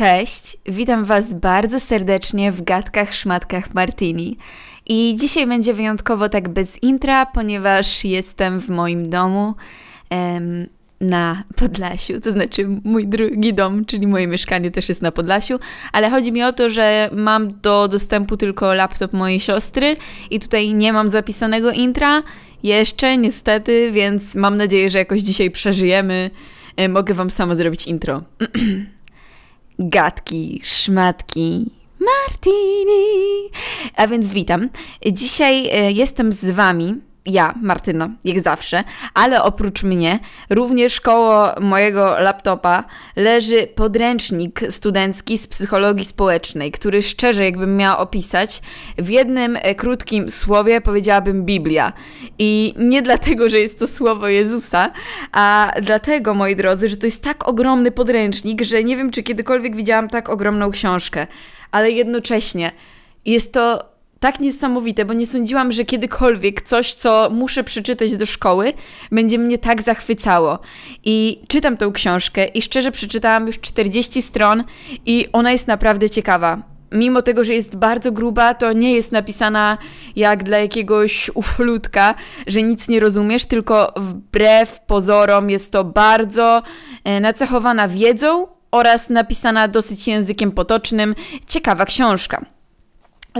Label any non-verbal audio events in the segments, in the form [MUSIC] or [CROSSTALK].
Cześć, witam Was bardzo serdecznie w gadkach szmatkach Martini. I dzisiaj będzie wyjątkowo tak bez intra, ponieważ jestem w moim domu em, na Podlasiu, to znaczy mój drugi dom, czyli moje mieszkanie też jest na Podlasiu, ale chodzi mi o to, że mam do dostępu tylko laptop mojej siostry i tutaj nie mam zapisanego intra jeszcze niestety, więc mam nadzieję, że jakoś dzisiaj przeżyjemy. E, Mogę Wam sama zrobić intro. [CLEARS THROAT] Gadki, szmatki, Martini. A więc witam. Dzisiaj e, jestem z Wami, ja, Martyna, jak zawsze, ale oprócz mnie, również koło mojego laptopa leży podręcznik studencki z psychologii społecznej, który szczerze, jakbym miała opisać, w jednym e, krótkim słowie powiedziałabym Biblia. I nie [LAUGHS] dlatego, że jest to słowo Jezusa, a dlatego, moi drodzy, że to jest tak ogromny podręcznik, że nie wiem, czy kiedykolwiek widziałam tak ogromną książkę, ale jednocześnie jest to tak niesamowite, bo nie sądziłam, że kiedykolwiek coś, co muszę przeczytać do szkoły, będzie mnie tak zachwycało. I czytam tą książkę i szczerze przeczytałam już 40 stron i ona jest naprawdę ciekawa. Mimo tego, że jest bardzo gruba, to nie jest napisana jak dla jakiegoś uflutka, że nic nie rozumiesz, tylko wbrew pozorom jest to bardzo e, nacechowana wiedzą oraz napisana dosyć językiem potocznym. Ciekawa książka.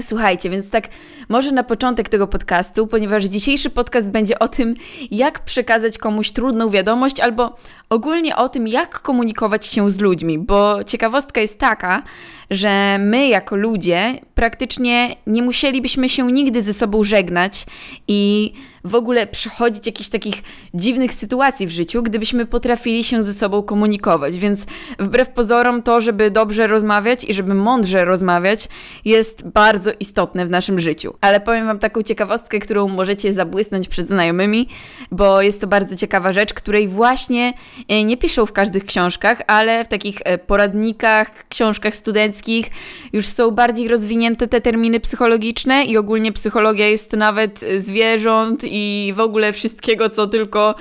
Słuchajcie, więc tak może na początek tego podcastu, ponieważ dzisiejszy podcast będzie o tym, jak przekazać komuś trudną wiadomość, albo ogólnie o tym, jak komunikować się z ludźmi, bo ciekawostka jest taka, że my jako ludzie praktycznie nie musielibyśmy się nigdy ze sobą żegnać i w ogóle przechodzić jakichś takich dziwnych sytuacji w życiu, gdybyśmy potrafili się ze sobą komunikować. Więc wbrew pozorom to, żeby dobrze rozmawiać i żeby mądrze rozmawiać, jest bardzo istotne w naszym życiu. Ale powiem Wam taką ciekawostkę, którą możecie zabłysnąć przed znajomymi, bo jest to bardzo ciekawa rzecz, której właśnie nie piszą w każdych książkach, ale w takich e, poradnikach, książkach studenckich już są bardziej rozwinięte te terminy psychologiczne i ogólnie psychologia jest nawet e, zwierząt i w ogóle wszystkiego, co tylko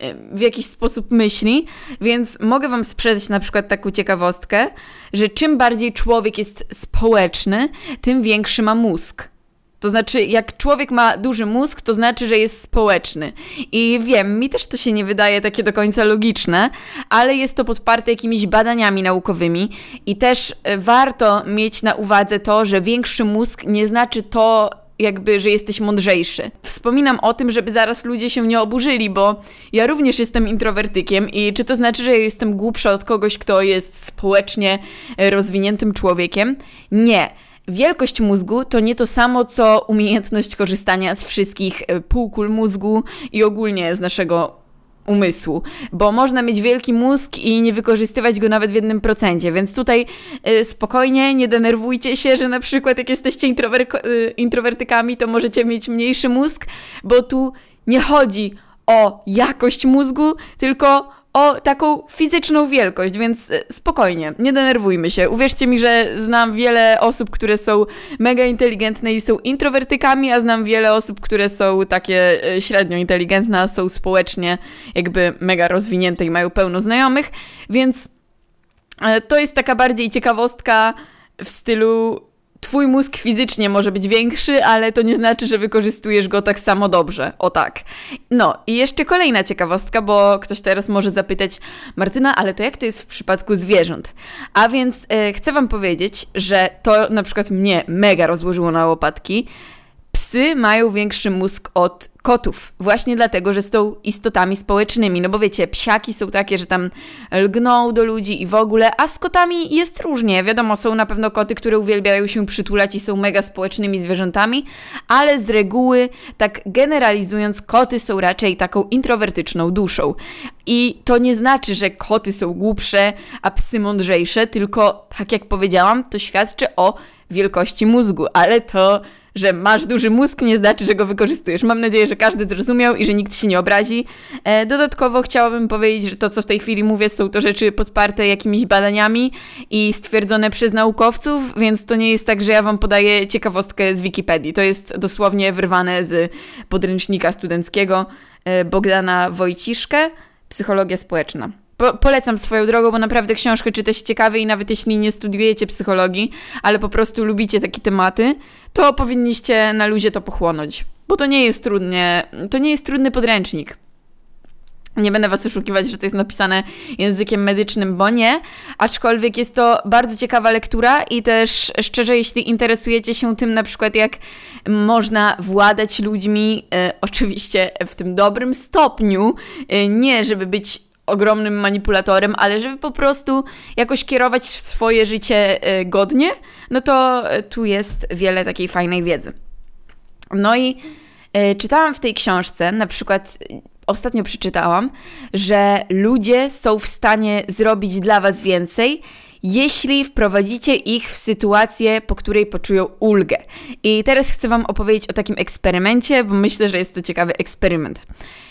e, w jakiś sposób myśli. Więc mogę Wam sprzedać na przykład taką ciekawostkę, że czym bardziej człowiek jest społeczny, tym większy ma mózg. To znaczy, jak człowiek ma duży mózg, to znaczy, że jest społeczny. I wiem, mi też to się nie wydaje takie do końca logiczne, ale jest to podparte jakimiś badaniami naukowymi i też e, warto mieć na uwadze to, że większy mózg nie znaczy to, jakby, że jesteś mądrzejszy. Wspominam o tym, żeby zaraz ludzie się nie oburzyli, bo ja również jestem introwertykiem i czy to znaczy, że jestem głupsza od kogoś, kto jest społecznie e, rozwiniętym człowiekiem? Nie. Wielkość mózgu to nie to samo, co umiejętność korzystania z wszystkich e, półkul mózgu i ogólnie z naszego umysłu, bo można mieć wielki mózg i nie wykorzystywać go nawet w jednym procencie, więc tutaj y, spokojnie, nie denerwujcie się, że na przykład jak jesteście intrower- y, introwertykami, to możecie mieć mniejszy mózg, bo tu nie chodzi o jakość mózgu, tylko o taką fizyczną wielkość, więc e, spokojnie, nie denerwujmy się. Uwierzcie mi, że znam wiele osób, które są mega inteligentne i są introwertykami, a znam wiele osób, które są takie e, średnio inteligentne, a są społecznie jakby mega rozwinięte i mają pełno znajomych, więc e, to jest taka bardziej ciekawostka w stylu Twój mózg fizycznie może być większy, ale to nie znaczy, że wykorzystujesz go tak samo dobrze. O tak. No i jeszcze kolejna ciekawostka, bo ktoś teraz może zapytać, Martyna, ale to jak to jest w przypadku zwierząt? A więc e, chcę Wam powiedzieć, że to na przykład mnie mega rozłożyło na łopatki. Psy mają większy mózg od kotów, właśnie dlatego, że są istotami społecznymi. No bo wiecie, psiaki są takie, że tam lgną do ludzi i w ogóle, a z kotami jest różnie. Wiadomo, są na pewno koty, które uwielbiają się przytulać i są mega społecznymi zwierzętami, ale z reguły, tak generalizując, koty są raczej taką introwertyczną duszą. I to nie znaczy, że koty są głupsze, a psy mądrzejsze, tylko tak jak powiedziałam, to świadczy o wielkości mózgu, ale to że masz duży mózg, nie znaczy, że go wykorzystujesz. Mam nadzieję, że każdy zrozumiał i że nikt się nie obrazi. E, dodatkowo chciałabym powiedzieć, że to, co w tej chwili mówię, są to rzeczy podparte jakimiś badaniami i stwierdzone przez naukowców, więc to nie jest tak, że ja Wam podaję ciekawostkę z Wikipedii. To jest dosłownie wyrwane z podręcznika studenckiego e, Bogdana Wojciszkę, Psychologia społeczna. Po, polecam swoją drogą, bo naprawdę książkę czyta się ciekawie i nawet jeśli nie studiujecie psychologii, ale po prostu lubicie takie tematy, to powinniście na luzie to pochłonąć. Bo to nie jest trudnie, to nie jest trudny podręcznik. Nie będę Was oszukiwać, że to jest napisane językiem medycznym, bo nie, aczkolwiek jest to bardzo ciekawa lektura i też szczerze, jeśli interesujecie się tym na przykład, jak można władać ludźmi, e, oczywiście w tym dobrym stopniu, e, nie żeby być ogromnym manipulatorem, ale żeby po prostu jakoś kierować swoje życie e, godnie, no to e, tu jest wiele takiej fajnej wiedzy. No i e, czytałam w tej książce, na przykład ostatnio przeczytałam, że ludzie są w stanie zrobić dla Was więcej, jeśli wprowadzicie ich w sytuację, po której poczują ulgę. I teraz chcę Wam opowiedzieć o takim eksperymencie, bo myślę, że jest to ciekawy eksperyment.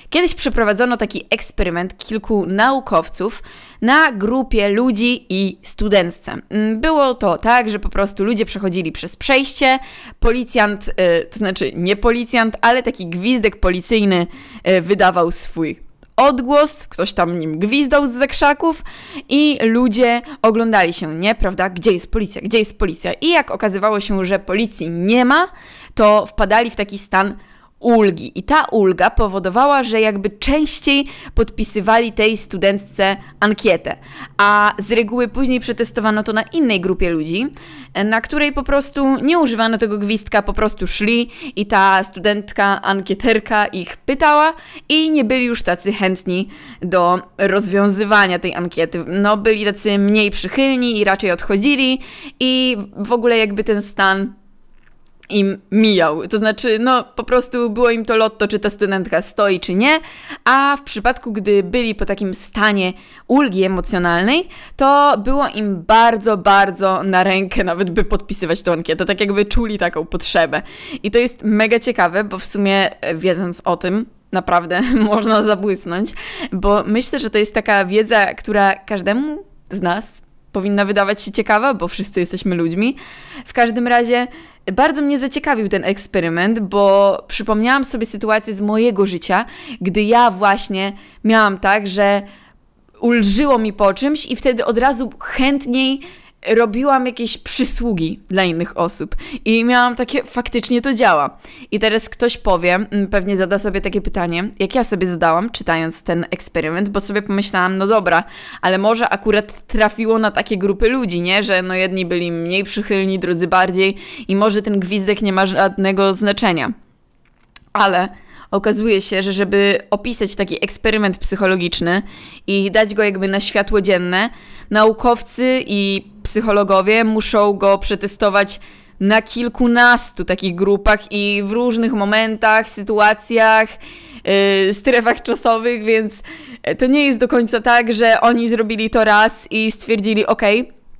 Kiedyś przeprowadzono taki eksperyment kilku naukowców na grupie ludzi i studentce. Mm, było to tak, że po prostu ludzie przechodzili przez przejście, policjant, y, to znaczy nie policjant, ale taki gwizdek policyjny y, wydawał swój odgłos, ktoś tam nim gwizdał z zakrzaków i ludzie oglądali się, nie, prawda? Gdzie jest policja? Gdzie jest policja? I jak okazywało się, że policji nie ma, to wpadali w taki stan ulgi. I ta ulga powodowała, że jakby częściej podpisywali tej studentce ankietę. A z reguły później przetestowano to na innej grupie ludzi, na której po prostu nie używano tego gwizdka, po prostu szli i ta studentka, ankieterka ich pytała i nie byli już tacy chętni do rozwiązywania tej ankiety. No, byli tacy mniej przychylni i raczej odchodzili i w ogóle jakby ten stan im mijał. To znaczy, no po prostu było im to lotto, czy ta studentka stoi, czy nie, a w przypadku, gdy byli po takim stanie ulgi emocjonalnej, to było im bardzo, bardzo na rękę nawet, by podpisywać tę ankietę, tak jakby czuli taką potrzebę. I to jest mega ciekawe, bo w sumie e, wiedząc o tym, naprawdę [LAUGHS] można zabłysnąć, bo myślę, że to jest taka wiedza, która każdemu z nas powinna wydawać się ciekawa, bo wszyscy jesteśmy ludźmi. W każdym razie bardzo mnie zaciekawił ten eksperyment, bo przypomniałam sobie sytuację z mojego życia, gdy ja właśnie miałam tak, że ulżyło mi po czymś i wtedy od razu chętniej robiłam jakieś przysługi dla innych osób i miałam takie, faktycznie to działa. I teraz ktoś powie, mm, pewnie zada sobie takie pytanie, jak ja sobie zadałam, czytając ten eksperyment, bo sobie pomyślałam, no dobra, ale może akurat trafiło na takie grupy ludzi, nie? Że no jedni byli mniej przychylni, drudzy bardziej i może ten gwizdek nie ma żadnego znaczenia. Ale okazuje się, że żeby opisać taki eksperyment psychologiczny i dać go jakby na światło dzienne, naukowcy i psychologowie muszą go przetestować na kilkunastu takich grupach i w różnych momentach, sytuacjach, yy, strefach czasowych, więc to nie jest do końca tak, że oni zrobili to raz i stwierdzili, ok,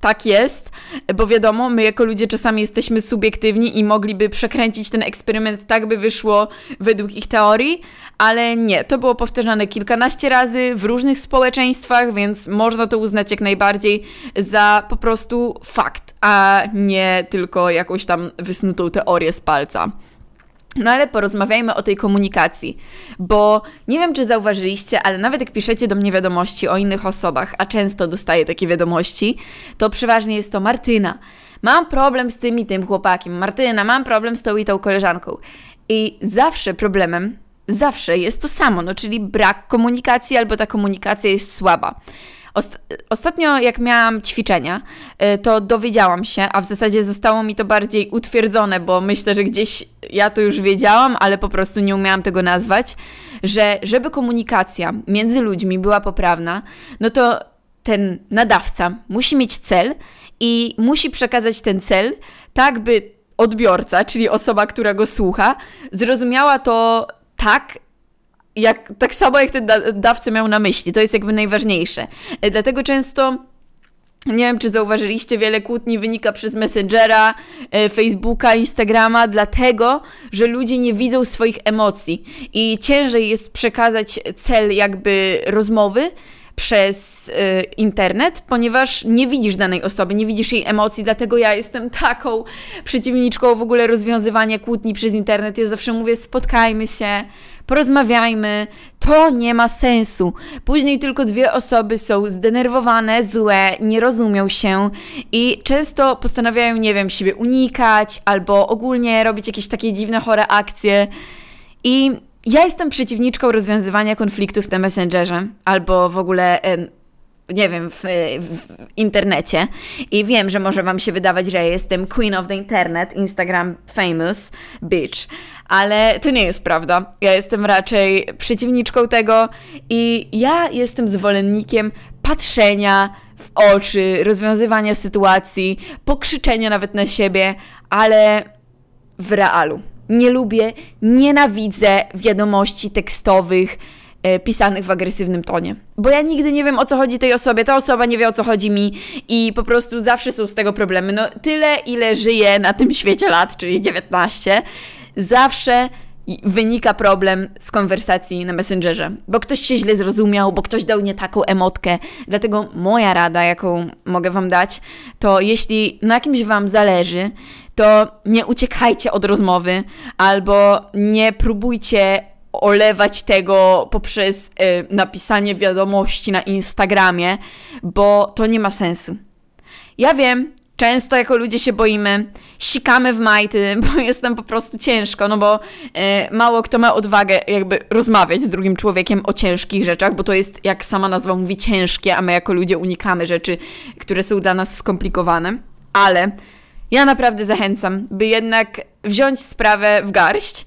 tak jest, bo wiadomo, my jako ludzie czasami jesteśmy subiektywni i mogliby przekręcić ten eksperyment tak, by wyszło według ich teorii, ale nie, to było powtarzane kilkanaście razy w różnych społeczeństwach, więc można to uznać jak najbardziej za po prostu fakt, a nie tylko jakąś tam wysnutą teorię z palca. No ale porozmawiajmy o tej komunikacji, bo nie wiem, czy zauważyliście, ale nawet jak piszecie do mnie wiadomości o innych osobach, a często dostaję takie wiadomości, to przeważnie jest to Martyna. Mam problem z tym i tym chłopakiem. Martyna, mam problem z tą i tą koleżanką. I zawsze problemem, zawsze jest to samo, no czyli brak komunikacji albo ta komunikacja jest słaba. Ostatnio, jak miałam ćwiczenia, y, to dowiedziałam się, a w zasadzie zostało mi to bardziej utwierdzone, bo myślę, że gdzieś ja to już wiedziałam, ale po prostu nie umiałam tego nazwać, że żeby komunikacja między ludźmi była poprawna, no to ten nadawca musi mieć cel i musi przekazać ten cel tak, by odbiorca, czyli osoba, która go słucha, zrozumiała to tak, jak, tak samo jak ten dawca miał na myśli. To jest jakby najważniejsze. E, dlatego często nie wiem, czy zauważyliście, wiele kłótni wynika przez Messengera, e, Facebooka, Instagrama, dlatego, że ludzie nie widzą swoich emocji i ciężej jest przekazać cel jakby rozmowy przez y, internet, ponieważ nie widzisz danej osoby, nie widzisz jej emocji, dlatego ja jestem taką przeciwniczką w ogóle rozwiązywania kłótni przez internet. Ja zawsze mówię, spotkajmy się, porozmawiajmy. To nie ma sensu. Później tylko dwie osoby są zdenerwowane, złe, nie rozumią się i często postanawiają, nie wiem, siebie unikać albo ogólnie robić jakieś takie dziwne, chore akcje. I ja jestem przeciwniczką rozwiązywania konfliktów na Messengerze albo w ogóle nie wiem, w, w, internecie i wiem, że może Wam się wydawać, że ja jestem queen of the internet, Instagram famous bitch, ale to nie jest prawda. Ja jestem raczej przeciwniczką tego i ja jestem zwolennikiem patrzenia w oczy, rozwiązywania sytuacji, pokrzyczenia nawet na siebie, ale w realu. Nie lubię, nienawidzę wiadomości tekstowych, pisanych w agresywnym tonie. Bo ja nigdy nie wiem o co chodzi tej osobie, ta osoba nie wie o co chodzi mi i po prostu zawsze są z tego problemy. No tyle, ile żyję na tym [LAUGHS] świecie lat, czyli 19, zawsze wynika problem z konwersacji na Messengerze, bo ktoś się źle zrozumiał, bo ktoś dał nie taką emotkę. Dlatego moja rada, jaką mogę Wam dać, to jeśli na kimś Wam zależy, to nie uciekajcie od rozmowy albo nie próbujcie olewać tego poprzez y, napisanie wiadomości na Instagramie, bo to nie ma sensu. Ja wiem, często jako ludzie się boimy, sikamy w majty, [LAUGHS] bo jest nam po prostu ciężko, no bo y, mało kto ma odwagę jakby rozmawiać z drugim człowiekiem o ciężkich rzeczach, bo to jest, jak sama nazwa mówi, ciężkie, a my jako ludzie unikamy rzeczy, które są dla nas skomplikowane. Ale ja naprawdę zachęcam, by jednak wziąć sprawę w garść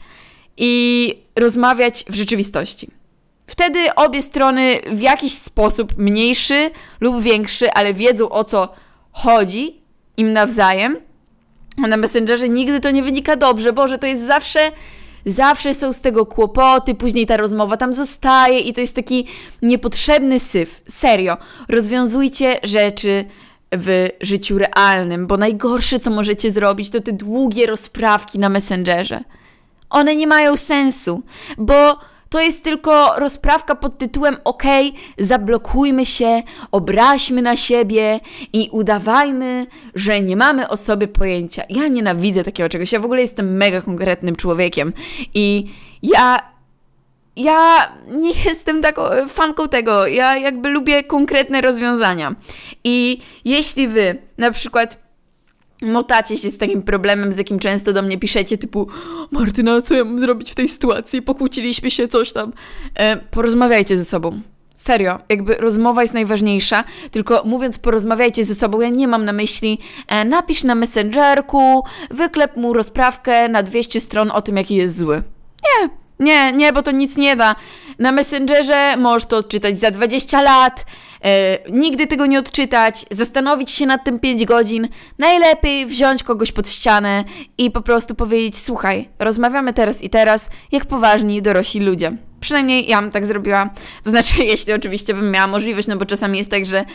i rozmawiać w rzeczywistości. Wtedy obie strony w jakiś sposób mniejszy lub większy, ale wiedzą o co chodzi im nawzajem. A na Messengerze nigdy to nie wynika dobrze. Boże, to jest zawsze zawsze są z tego kłopoty, później ta rozmowa tam zostaje i to jest taki niepotrzebny syf. Serio, rozwiązujcie rzeczy w życiu realnym, bo najgorsze, co możecie zrobić, to te długie rozprawki na Messengerze. One nie mają sensu, bo to jest tylko rozprawka pod tytułem OK, zablokujmy się, obraźmy na siebie i udawajmy, że nie mamy o sobie pojęcia. Ja nienawidzę takiego czegoś. Ja w ogóle jestem mega konkretnym człowiekiem i ja ja nie jestem taką fanką tego. Ja jakby lubię konkretne rozwiązania. I jeśli wy na przykład motacie się z takim problemem, z jakim często do mnie piszecie, typu Martyna, co ja mam zrobić w tej sytuacji? Pokłóciliśmy się, coś tam. E, porozmawiajcie ze sobą. Serio, jakby rozmowa jest najważniejsza, tylko mówiąc porozmawiajcie ze sobą, ja nie mam na myśli e, napisz na Messengerku, wyklep mu rozprawkę na 200 stron o tym, jaki jest zły. Nie, nie, nie, bo to nic nie da. Na Messengerze możesz to odczytać za 20 lat, e, nigdy tego nie odczytać, zastanowić się nad tym 5 godzin. Najlepiej wziąć kogoś pod ścianę i po prostu powiedzieć: Słuchaj, rozmawiamy teraz i teraz, jak poważni dorośli ludzie. Przynajmniej ja bym tak zrobiła. To znaczy, [LAUGHS] jeśli oczywiście bym miała możliwość, no bo czasami jest tak, że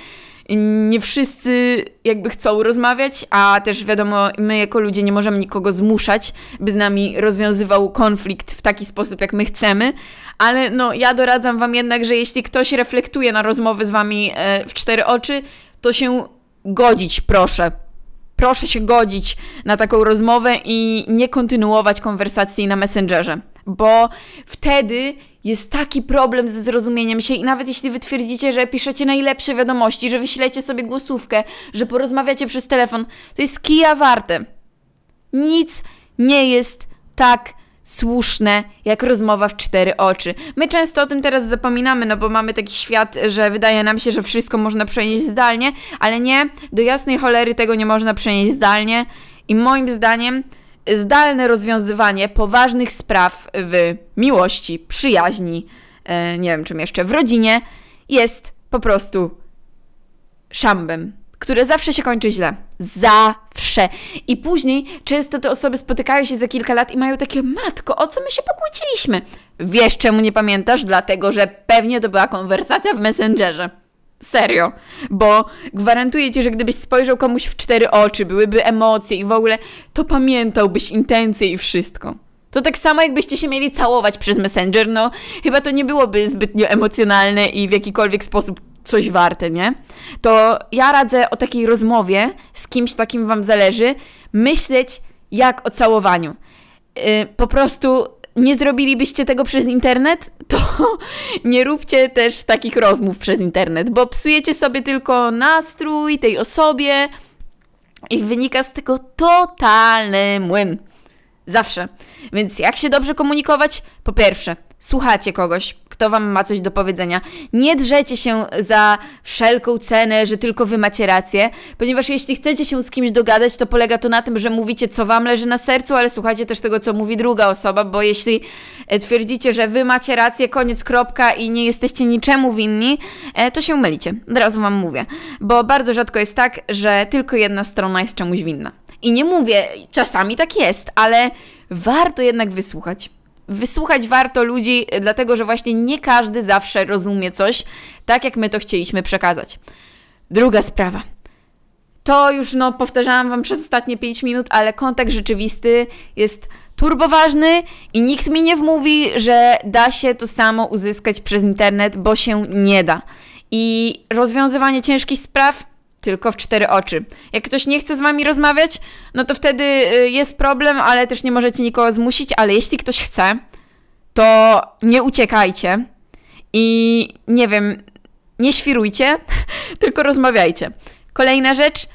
nie wszyscy jakby chcą rozmawiać, a też wiadomo, my jako ludzie nie możemy nikogo zmuszać, by z nami rozwiązywał konflikt w taki sposób, jak my chcemy, ale no ja doradzam Wam jednak, że jeśli ktoś reflektuje na rozmowy z Wami e, w cztery oczy, to się godzić, proszę. Proszę się godzić na taką rozmowę i nie kontynuować konwersacji na Messengerze, bo wtedy jest taki problem ze zrozumieniem się i nawet jeśli wy twierdzicie, że piszecie najlepsze wiadomości, że wyślecie sobie głosówkę, że porozmawiacie przez telefon, to jest kija warte. Nic nie jest tak słuszne, jak rozmowa w cztery oczy. My często o tym teraz zapominamy, no bo mamy taki świat, że wydaje nam się, że wszystko można przenieść zdalnie, ale nie, do jasnej cholery tego nie można przenieść zdalnie i moim zdaniem zdalne rozwiązywanie poważnych spraw w miłości, przyjaźni, e, nie wiem czym jeszcze, w rodzinie jest po prostu szambem, które zawsze się kończy źle. Zawsze. I później często te osoby spotykają się za kilka lat i mają takie, matko, o co my się pokłóciliśmy? Wiesz, czemu nie pamiętasz? Dlatego, że pewnie to była konwersacja w Messengerze. Serio, bo gwarantuję ci, że gdybyś spojrzał komuś w cztery oczy, byłyby emocje i w ogóle, to pamiętałbyś intencje i wszystko. To tak samo jakbyście się mieli całować przez Messenger, no chyba to nie byłoby zbytnio emocjonalne i w jakikolwiek sposób coś warte, nie? To ja radzę o takiej rozmowie z kimś takim wam zależy, myśleć jak o całowaniu. Yy, po prostu nie zrobilibyście tego przez internet, to [LAUGHS] nie róbcie też takich rozmów przez internet, bo psujecie sobie tylko nastrój tej osobie i wynika z tego totalny młyn. Zawsze. Więc jak się dobrze komunikować? Po pierwsze, słuchacie kogoś, kto wam ma coś do powiedzenia. Nie drzecie się za wszelką cenę, że tylko wy macie rację, ponieważ jeśli chcecie się z kimś dogadać, to polega to na tym, że mówicie, co wam leży na sercu, ale słuchacie też tego, co mówi druga osoba, bo jeśli e, twierdzicie, że wy macie rację, koniec, kropka i nie jesteście niczemu winni, e, to się mylicie. Od razu wam mówię. Bo bardzo rzadko jest tak, że tylko jedna strona jest czemuś winna. I nie mówię, czasami tak jest, ale warto jednak wysłuchać. Wysłuchać warto ludzi, dlatego że właśnie nie każdy zawsze rozumie coś tak, jak my to chcieliśmy przekazać. Druga sprawa. To już no, powtarzałam Wam przez ostatnie 5 minut, ale kontakt rzeczywisty jest turboważny i nikt mi nie wmówi, że da się to samo uzyskać przez internet, bo się nie da. I rozwiązywanie ciężkich spraw tylko w cztery oczy. Jak ktoś nie chce z wami rozmawiać, no to wtedy y, jest problem, ale też nie możecie nikogo zmusić, ale jeśli ktoś chce, to nie uciekajcie i nie wiem, nie świrujcie, [LAUGHS] tylko rozmawiajcie. Kolejna rzecz,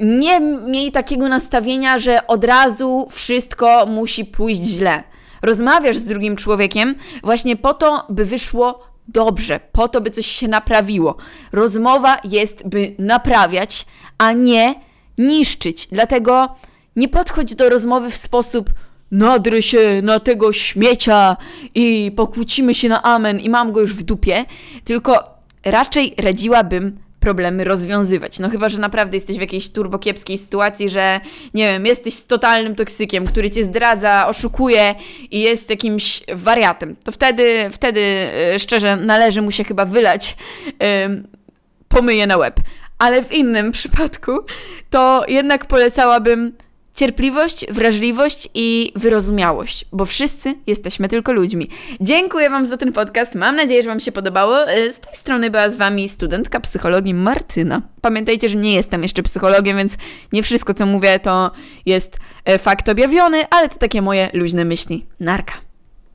nie miej takiego nastawienia, że od razu wszystko musi pójść źle. Rozmawiasz z drugim człowiekiem właśnie po to, by wyszło dobrze, po to, by coś się naprawiło. Rozmowa jest, by naprawiać, a nie niszczyć. Dlatego nie podchodź do rozmowy w sposób nadrę się na tego śmiecia i pokłócimy się na amen i mam go już w dupie, tylko raczej radziłabym problemy rozwiązywać. No chyba, że naprawdę jesteś w jakiejś turbokiepskiej sytuacji, że nie wiem, jesteś totalnym toksykiem, który cię zdradza, oszukuje i jest jakimś wariatem. To wtedy, wtedy e, szczerze należy mu się chyba wylać yy, pomyje na łeb. Ale w innym [LAUGHS] przypadku to jednak polecałabym cierpliwość, wrażliwość i wyrozumiałość, bo wszyscy jesteśmy tylko ludźmi. Dziękuję Wam za ten podcast. Mam nadzieję, że Wam się podobało. E, z tej strony była z Wami studentka psychologii Martyna. Pamiętajcie, że nie jestem jeszcze psychologiem, więc nie wszystko, co mówię, to jest e, fakt objawiony, ale to takie moje luźne myśli. Narka.